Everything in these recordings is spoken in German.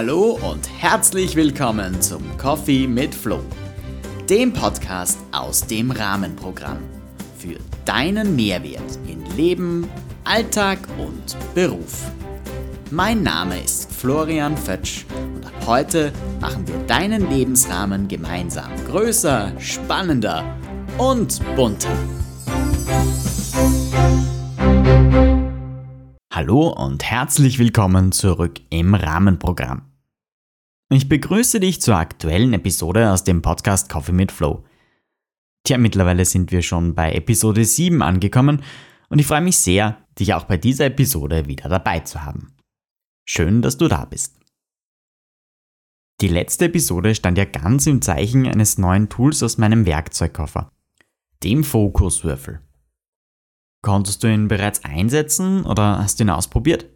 Hallo und herzlich willkommen zum Coffee mit Flo, dem Podcast aus dem Rahmenprogramm für deinen Mehrwert in Leben, Alltag und Beruf. Mein Name ist Florian Fötsch und ab heute machen wir deinen Lebensrahmen gemeinsam größer, spannender und bunter. Hallo und herzlich willkommen zurück im Rahmenprogramm. Ich begrüße dich zur aktuellen Episode aus dem Podcast Coffee mit Flow. Tja, mittlerweile sind wir schon bei Episode 7 angekommen und ich freue mich sehr, dich auch bei dieser Episode wieder dabei zu haben. Schön, dass du da bist. Die letzte Episode stand ja ganz im Zeichen eines neuen Tools aus meinem Werkzeugkoffer, dem Fokuswürfel. Konntest du ihn bereits einsetzen oder hast du ihn ausprobiert?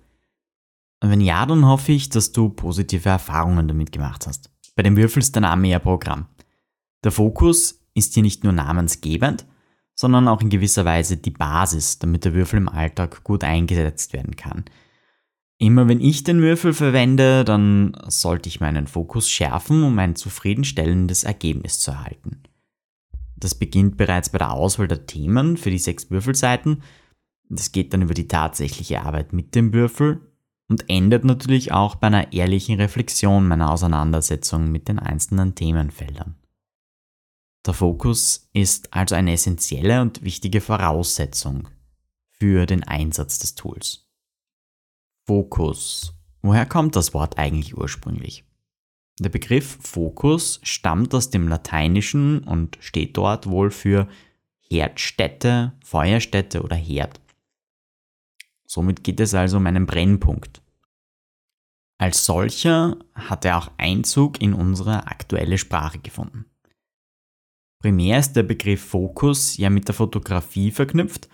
Wenn ja, dann hoffe ich, dass du positive Erfahrungen damit gemacht hast. Bei dem Würfel ist der Name ja Programm. Der Fokus ist hier nicht nur namensgebend, sondern auch in gewisser Weise die Basis, damit der Würfel im Alltag gut eingesetzt werden kann. Immer wenn ich den Würfel verwende, dann sollte ich meinen Fokus schärfen, um ein zufriedenstellendes Ergebnis zu erhalten. Das beginnt bereits bei der Auswahl der Themen für die sechs Würfelseiten. Das geht dann über die tatsächliche Arbeit mit dem Würfel und endet natürlich auch bei einer ehrlichen Reflexion meiner Auseinandersetzung mit den einzelnen Themenfeldern. Der Fokus ist also eine essentielle und wichtige Voraussetzung für den Einsatz des Tools. Fokus. Woher kommt das Wort eigentlich ursprünglich? Der Begriff Fokus stammt aus dem Lateinischen und steht dort wohl für Herdstätte, Feuerstätte oder Herd. Somit geht es also um einen Brennpunkt. Als solcher hat er auch Einzug in unsere aktuelle Sprache gefunden. Primär ist der Begriff Fokus ja mit der Fotografie verknüpft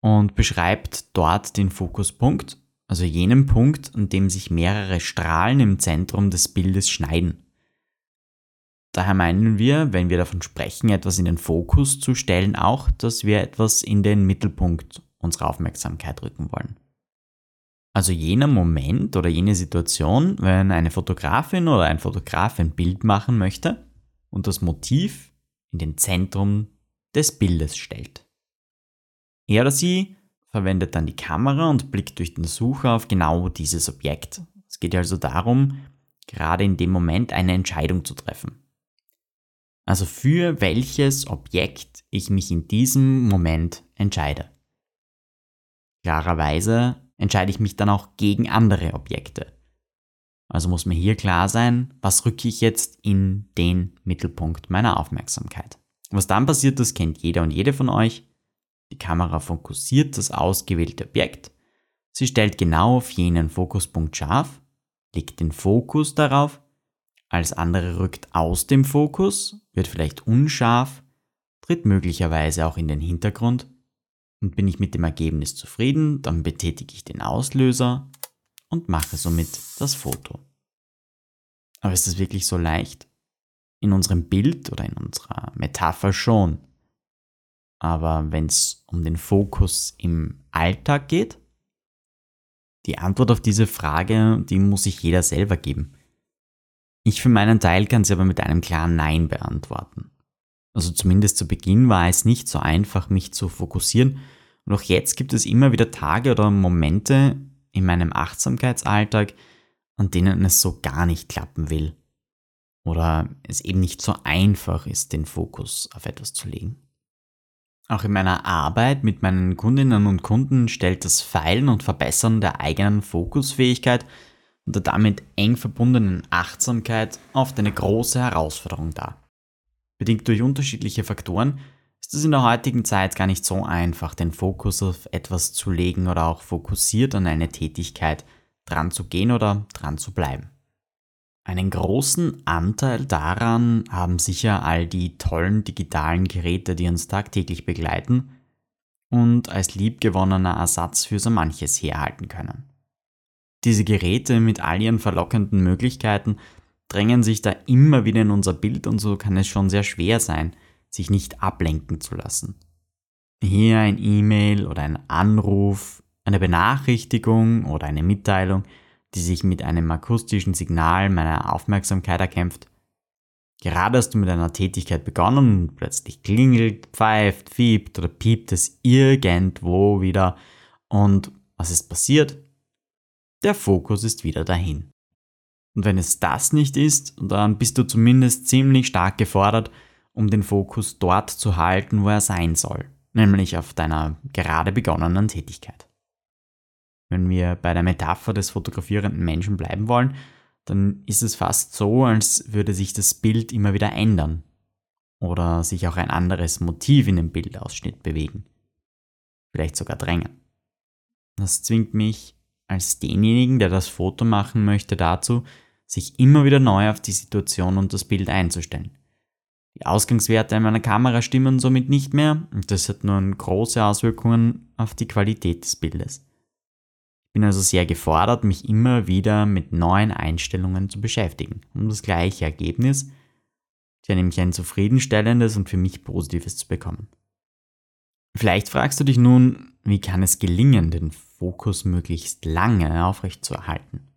und beschreibt dort den Fokuspunkt also jenem Punkt, an dem sich mehrere Strahlen im Zentrum des Bildes schneiden. Daher meinen wir, wenn wir davon sprechen, etwas in den Fokus zu stellen, auch, dass wir etwas in den Mittelpunkt unserer Aufmerksamkeit rücken wollen. Also jener Moment oder jene Situation, wenn eine Fotografin oder ein Fotograf ein Bild machen möchte und das Motiv in den Zentrum des Bildes stellt. Er oder sie verwendet dann die Kamera und blickt durch den Sucher auf genau dieses Objekt. Es geht also darum, gerade in dem Moment eine Entscheidung zu treffen. Also für welches Objekt ich mich in diesem Moment entscheide. Klarerweise entscheide ich mich dann auch gegen andere Objekte. Also muss mir hier klar sein, was rücke ich jetzt in den Mittelpunkt meiner Aufmerksamkeit. Was dann passiert, das kennt jeder und jede von euch. Die Kamera fokussiert das ausgewählte Objekt. Sie stellt genau auf jenen Fokuspunkt scharf, legt den Fokus darauf, alles andere rückt aus dem Fokus, wird vielleicht unscharf, tritt möglicherweise auch in den Hintergrund und bin ich mit dem Ergebnis zufrieden, dann betätige ich den Auslöser und mache somit das Foto. Aber ist das wirklich so leicht? In unserem Bild oder in unserer Metapher schon. Aber wenn es um den Fokus im Alltag geht, die Antwort auf diese Frage, die muss sich jeder selber geben. Ich für meinen Teil kann sie aber mit einem klaren Nein beantworten. Also zumindest zu Beginn war es nicht so einfach, mich zu fokussieren. Und auch jetzt gibt es immer wieder Tage oder Momente in meinem Achtsamkeitsalltag, an denen es so gar nicht klappen will. Oder es eben nicht so einfach ist, den Fokus auf etwas zu legen. Auch in meiner Arbeit mit meinen Kundinnen und Kunden stellt das Feilen und Verbessern der eigenen Fokusfähigkeit und der damit eng verbundenen Achtsamkeit oft eine große Herausforderung dar. Bedingt durch unterschiedliche Faktoren ist es in der heutigen Zeit gar nicht so einfach, den Fokus auf etwas zu legen oder auch fokussiert an eine Tätigkeit dran zu gehen oder dran zu bleiben. Einen großen Anteil daran haben sicher all die tollen digitalen Geräte, die uns tagtäglich begleiten und als liebgewonnener Ersatz für so manches herhalten können. Diese Geräte mit all ihren verlockenden Möglichkeiten drängen sich da immer wieder in unser Bild und so kann es schon sehr schwer sein, sich nicht ablenken zu lassen. Hier ein E-Mail oder ein Anruf, eine Benachrichtigung oder eine Mitteilung die sich mit einem akustischen Signal meiner Aufmerksamkeit erkämpft. Gerade hast du mit einer Tätigkeit begonnen und plötzlich klingelt, pfeift, fiebt oder piept es irgendwo wieder und was ist passiert? Der Fokus ist wieder dahin. Und wenn es das nicht ist, dann bist du zumindest ziemlich stark gefordert, um den Fokus dort zu halten, wo er sein soll, nämlich auf deiner gerade begonnenen Tätigkeit. Wenn wir bei der Metapher des fotografierenden Menschen bleiben wollen, dann ist es fast so, als würde sich das Bild immer wieder ändern oder sich auch ein anderes Motiv in dem Bildausschnitt bewegen, vielleicht sogar drängen. Das zwingt mich als denjenigen, der das Foto machen möchte, dazu, sich immer wieder neu auf die Situation und das Bild einzustellen. Die Ausgangswerte meiner Kamera stimmen somit nicht mehr und das hat nun große Auswirkungen auf die Qualität des Bildes. Ich bin also sehr gefordert, mich immer wieder mit neuen Einstellungen zu beschäftigen, um das gleiche Ergebnis, ja nämlich ein zufriedenstellendes und für mich positives zu bekommen. Vielleicht fragst du dich nun, wie kann es gelingen, den Fokus möglichst lange aufrechtzuerhalten?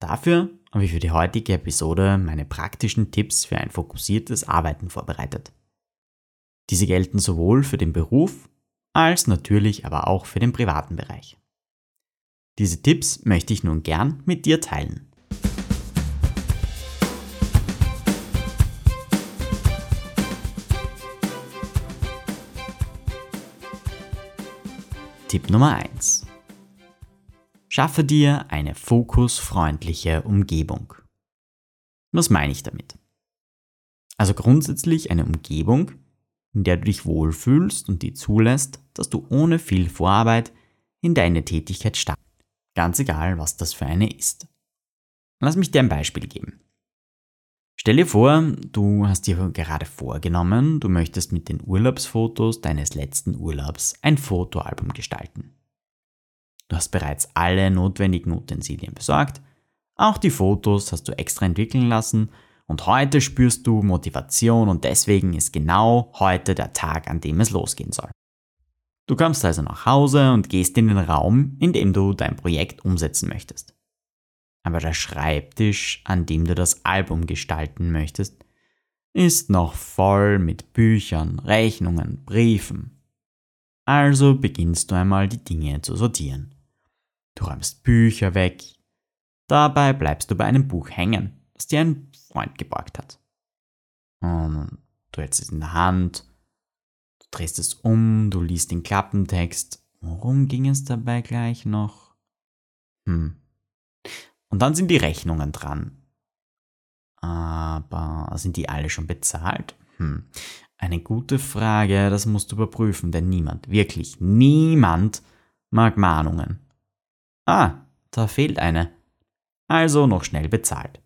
Dafür habe ich für die heutige Episode meine praktischen Tipps für ein fokussiertes Arbeiten vorbereitet. Diese gelten sowohl für den Beruf als natürlich aber auch für den privaten Bereich. Diese Tipps möchte ich nun gern mit dir teilen. Tipp Nummer 1. Schaffe dir eine fokusfreundliche Umgebung. Was meine ich damit? Also grundsätzlich eine Umgebung, in der du dich wohlfühlst und die zulässt, dass du ohne viel Vorarbeit in deine Tätigkeit startest. Ganz egal, was das für eine ist. Lass mich dir ein Beispiel geben. Stell dir vor, du hast dir gerade vorgenommen, du möchtest mit den Urlaubsfotos deines letzten Urlaubs ein Fotoalbum gestalten. Du hast bereits alle notwendigen Utensilien besorgt, auch die Fotos hast du extra entwickeln lassen und heute spürst du Motivation und deswegen ist genau heute der Tag, an dem es losgehen soll. Du kommst also nach Hause und gehst in den Raum, in dem du dein Projekt umsetzen möchtest. Aber der Schreibtisch, an dem du das Album gestalten möchtest, ist noch voll mit Büchern, Rechnungen, Briefen. Also beginnst du einmal die Dinge zu sortieren. Du räumst Bücher weg. Dabei bleibst du bei einem Buch hängen, das dir ein Freund geborgt hat. Und du hältst es in der Hand drehst es um, du liest den Klappentext. Worum ging es dabei gleich noch? Hm. Und dann sind die Rechnungen dran. Aber sind die alle schon bezahlt? Hm. Eine gute Frage, das musst du überprüfen, denn niemand, wirklich niemand mag Mahnungen. Ah, da fehlt eine. Also noch schnell bezahlt.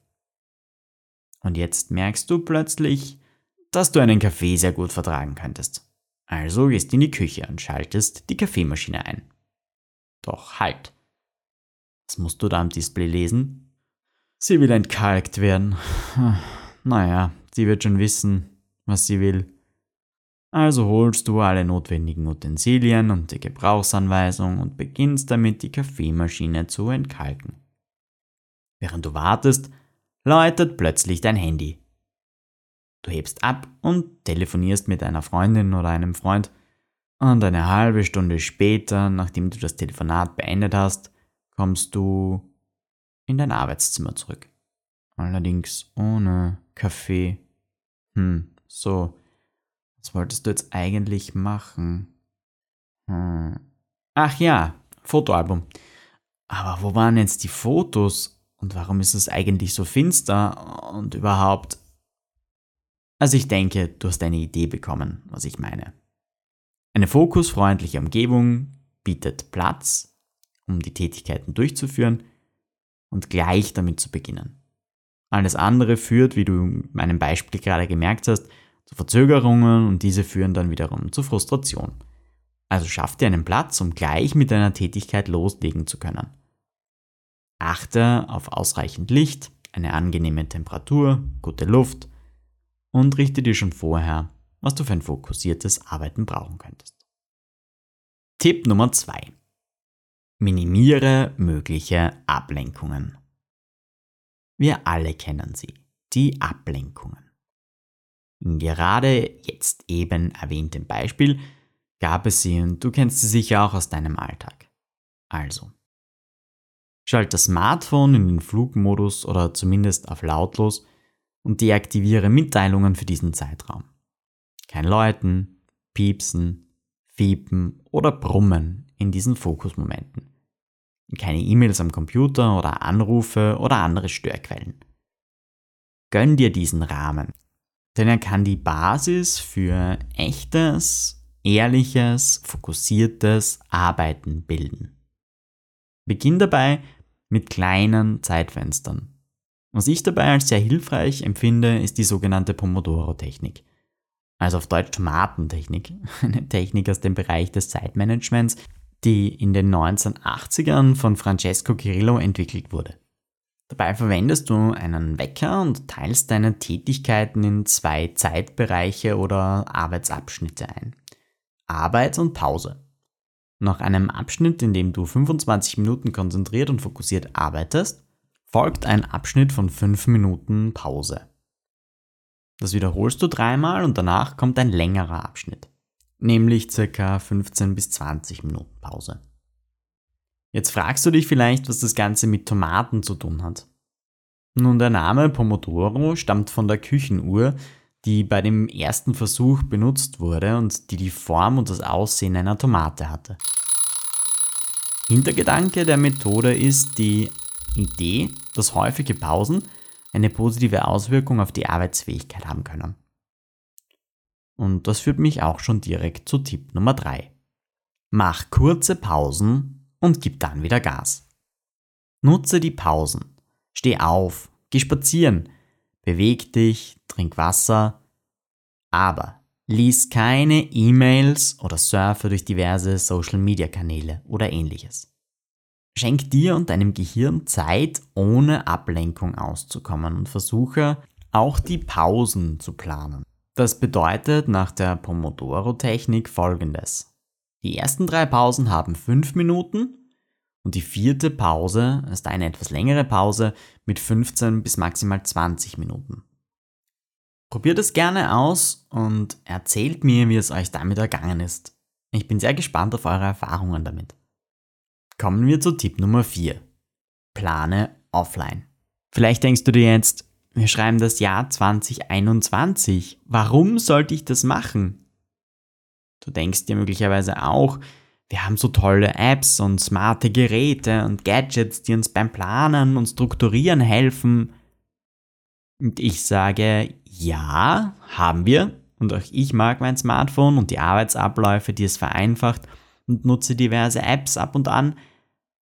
Und jetzt merkst du plötzlich, dass du einen Kaffee sehr gut vertragen könntest. Also gehst in die Küche und schaltest die Kaffeemaschine ein. Doch halt. Was musst du da am Display lesen? Sie will entkalkt werden. Naja, sie wird schon wissen, was sie will. Also holst du alle notwendigen Utensilien und die Gebrauchsanweisung und beginnst damit, die Kaffeemaschine zu entkalken. Während du wartest, läutet plötzlich dein Handy. Du hebst ab und telefonierst mit einer Freundin oder einem Freund. Und eine halbe Stunde später, nachdem du das Telefonat beendet hast, kommst du in dein Arbeitszimmer zurück. Allerdings ohne Kaffee. Hm, so. Was wolltest du jetzt eigentlich machen? Hm. Ach ja, Fotoalbum. Aber wo waren jetzt die Fotos? Und warum ist es eigentlich so finster? Und überhaupt, also ich denke, du hast eine Idee bekommen, was ich meine. Eine fokusfreundliche Umgebung bietet Platz, um die Tätigkeiten durchzuführen und gleich damit zu beginnen. Alles andere führt, wie du in meinem Beispiel gerade gemerkt hast, zu Verzögerungen und diese führen dann wiederum zu Frustration. Also schaff dir einen Platz, um gleich mit deiner Tätigkeit loslegen zu können. Achte auf ausreichend Licht, eine angenehme Temperatur, gute Luft und richte dir schon vorher, was du für ein fokussiertes Arbeiten brauchen könntest. Tipp Nummer 2. Minimiere mögliche Ablenkungen. Wir alle kennen sie, die Ablenkungen. In gerade jetzt eben erwähntem Beispiel gab es sie und du kennst sie sicher auch aus deinem Alltag. Also, schalt das Smartphone in den Flugmodus oder zumindest auf lautlos und deaktiviere Mitteilungen für diesen Zeitraum. Kein Läuten, Piepsen, Fiepen oder Brummen in diesen Fokusmomenten. Keine E-Mails am Computer oder Anrufe oder andere Störquellen. Gönn dir diesen Rahmen, denn er kann die Basis für echtes, ehrliches, fokussiertes Arbeiten bilden. Beginn dabei mit kleinen Zeitfenstern. Was ich dabei als sehr hilfreich empfinde, ist die sogenannte Pomodoro-Technik. Also auf Deutsch Tomatentechnik, eine Technik aus dem Bereich des Zeitmanagements, die in den 1980ern von Francesco Cirillo entwickelt wurde. Dabei verwendest du einen Wecker und teilst deine Tätigkeiten in zwei Zeitbereiche oder Arbeitsabschnitte ein. Arbeit und Pause. Nach einem Abschnitt, in dem du 25 Minuten konzentriert und fokussiert arbeitest, folgt ein Abschnitt von 5 Minuten Pause. Das wiederholst du dreimal und danach kommt ein längerer Abschnitt, nämlich ca. 15 bis 20 Minuten Pause. Jetzt fragst du dich vielleicht, was das Ganze mit Tomaten zu tun hat. Nun, der Name Pomodoro stammt von der Küchenuhr, die bei dem ersten Versuch benutzt wurde und die die Form und das Aussehen einer Tomate hatte. Hintergedanke der Methode ist die Idee, dass häufige Pausen eine positive Auswirkung auf die Arbeitsfähigkeit haben können. Und das führt mich auch schon direkt zu Tipp Nummer 3. Mach kurze Pausen und gib dann wieder Gas. Nutze die Pausen. Steh auf, geh spazieren, beweg dich, trink Wasser, aber lies keine E-Mails oder surfe durch diverse Social-Media-Kanäle oder ähnliches. Schenk dir und deinem Gehirn Zeit, ohne Ablenkung auszukommen und versuche auch die Pausen zu planen. Das bedeutet nach der Pomodoro-Technik folgendes. Die ersten drei Pausen haben fünf Minuten und die vierte Pause ist eine etwas längere Pause mit 15 bis maximal 20 Minuten. Probiert es gerne aus und erzählt mir, wie es euch damit ergangen ist. Ich bin sehr gespannt auf eure Erfahrungen damit. Kommen wir zu Tipp Nummer 4. Plane offline. Vielleicht denkst du dir jetzt, wir schreiben das Jahr 2021. Warum sollte ich das machen? Du denkst dir möglicherweise auch, wir haben so tolle Apps und smarte Geräte und Gadgets, die uns beim Planen und Strukturieren helfen. Und ich sage, ja, haben wir. Und auch ich mag mein Smartphone und die Arbeitsabläufe, die es vereinfacht und nutze diverse Apps ab und an.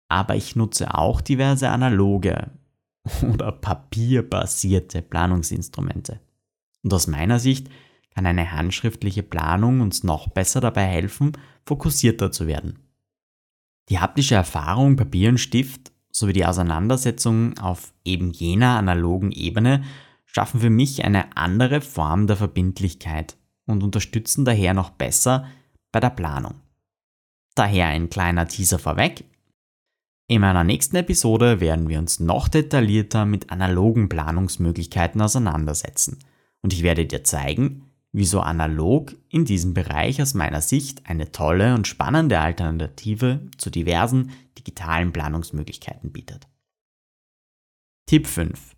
Aber ich nutze auch diverse analoge oder papierbasierte Planungsinstrumente. Und aus meiner Sicht kann eine handschriftliche Planung uns noch besser dabei helfen, fokussierter zu werden. Die haptische Erfahrung, Papier und Stift sowie die Auseinandersetzung auf eben jener analogen Ebene schaffen für mich eine andere Form der Verbindlichkeit und unterstützen daher noch besser bei der Planung. Daher ein kleiner Teaser vorweg. In meiner nächsten Episode werden wir uns noch detaillierter mit analogen Planungsmöglichkeiten auseinandersetzen und ich werde dir zeigen, wieso analog in diesem Bereich aus meiner Sicht eine tolle und spannende Alternative zu diversen digitalen Planungsmöglichkeiten bietet. Tipp 5.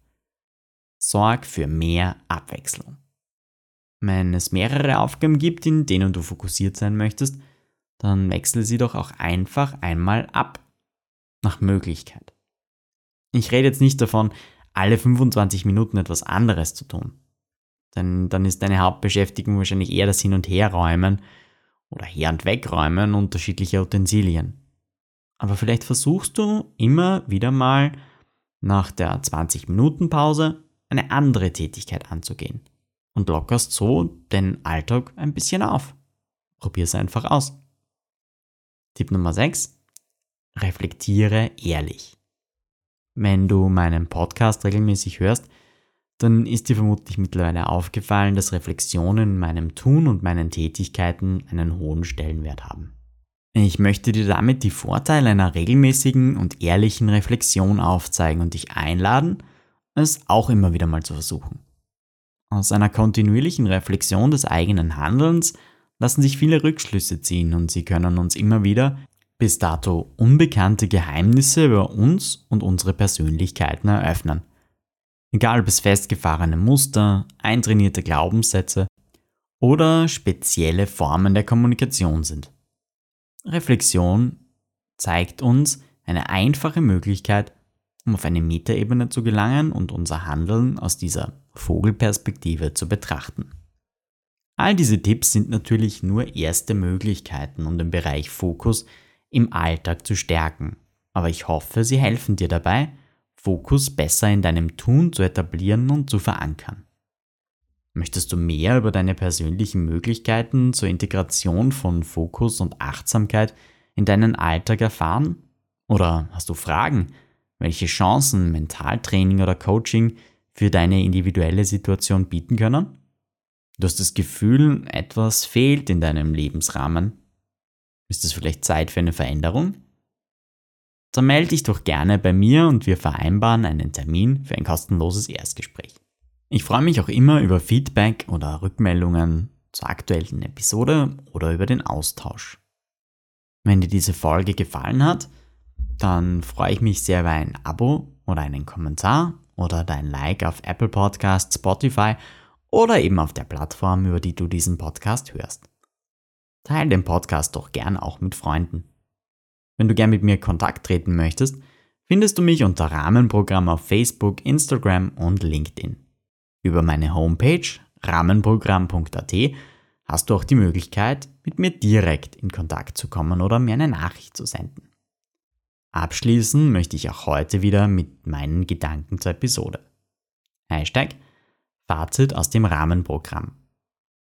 Sorg für mehr Abwechslung. Wenn es mehrere Aufgaben gibt, in denen du fokussiert sein möchtest, dann wechsel sie doch auch einfach einmal ab. Nach Möglichkeit. Ich rede jetzt nicht davon, alle 25 Minuten etwas anderes zu tun. Denn dann ist deine Hauptbeschäftigung wahrscheinlich eher das Hin- und Herräumen oder Her- und Wegräumen unterschiedlicher Utensilien. Aber vielleicht versuchst du immer wieder mal nach der 20-Minuten-Pause eine andere Tätigkeit anzugehen und lockerst so den Alltag ein bisschen auf. Probier es einfach aus. Tipp Nummer 6. Reflektiere ehrlich. Wenn du meinen Podcast regelmäßig hörst, dann ist dir vermutlich mittlerweile aufgefallen, dass Reflexionen in meinem Tun und meinen Tätigkeiten einen hohen Stellenwert haben. Ich möchte dir damit die Vorteile einer regelmäßigen und ehrlichen Reflexion aufzeigen und dich einladen, es auch immer wieder mal zu versuchen. Aus einer kontinuierlichen Reflexion des eigenen Handelns lassen sich viele Rückschlüsse ziehen und sie können uns immer wieder bis dato unbekannte Geheimnisse über uns und unsere Persönlichkeiten eröffnen. Egal ob es festgefahrene Muster, eintrainierte Glaubenssätze oder spezielle Formen der Kommunikation sind. Reflexion zeigt uns eine einfache Möglichkeit, um auf eine Metaebene zu gelangen und unser Handeln aus dieser Vogelperspektive zu betrachten. All diese Tipps sind natürlich nur erste Möglichkeiten, um den Bereich Fokus im Alltag zu stärken, aber ich hoffe, sie helfen dir dabei, Fokus besser in deinem Tun zu etablieren und zu verankern. Möchtest du mehr über deine persönlichen Möglichkeiten zur Integration von Fokus und Achtsamkeit in deinen Alltag erfahren? Oder hast du Fragen, welche Chancen Mentaltraining oder Coaching für deine individuelle Situation bieten können? Du hast das Gefühl, etwas fehlt in deinem Lebensrahmen. Ist es vielleicht Zeit für eine Veränderung? Dann melde dich doch gerne bei mir und wir vereinbaren einen Termin für ein kostenloses Erstgespräch. Ich freue mich auch immer über Feedback oder Rückmeldungen zur aktuellen Episode oder über den Austausch. Wenn dir diese Folge gefallen hat, dann freue ich mich sehr über ein Abo oder einen Kommentar oder dein Like auf Apple Podcasts, Spotify oder eben auf der Plattform, über die du diesen Podcast hörst. Teil den Podcast doch gern auch mit Freunden. Wenn du gern mit mir Kontakt treten möchtest, findest du mich unter Rahmenprogramm auf Facebook, Instagram und LinkedIn. Über meine Homepage rahmenprogramm.at hast du auch die Möglichkeit, mit mir direkt in Kontakt zu kommen oder mir eine Nachricht zu senden. Abschließen möchte ich auch heute wieder mit meinen Gedanken zur Episode. Hashtag Fazit aus dem Rahmenprogramm.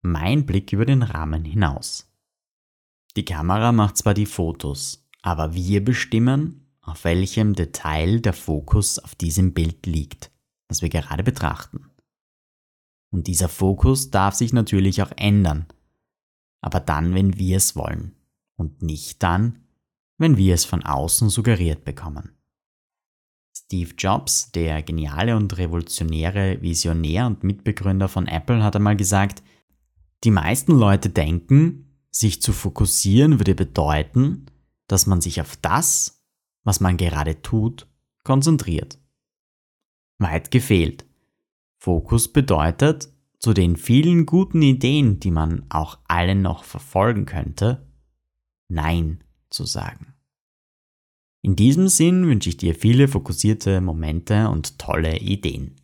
Mein Blick über den Rahmen hinaus. Die Kamera macht zwar die Fotos, aber wir bestimmen, auf welchem Detail der Fokus auf diesem Bild liegt, das wir gerade betrachten. Und dieser Fokus darf sich natürlich auch ändern, aber dann, wenn wir es wollen und nicht dann, wenn wir es von außen suggeriert bekommen. Steve Jobs, der geniale und revolutionäre Visionär und Mitbegründer von Apple, hat einmal gesagt, die meisten Leute denken, sich zu fokussieren würde bedeuten, dass man sich auf das, was man gerade tut, konzentriert. Weit gefehlt. Fokus bedeutet, zu den vielen guten Ideen, die man auch alle noch verfolgen könnte, Nein zu sagen. In diesem Sinn wünsche ich dir viele fokussierte Momente und tolle Ideen.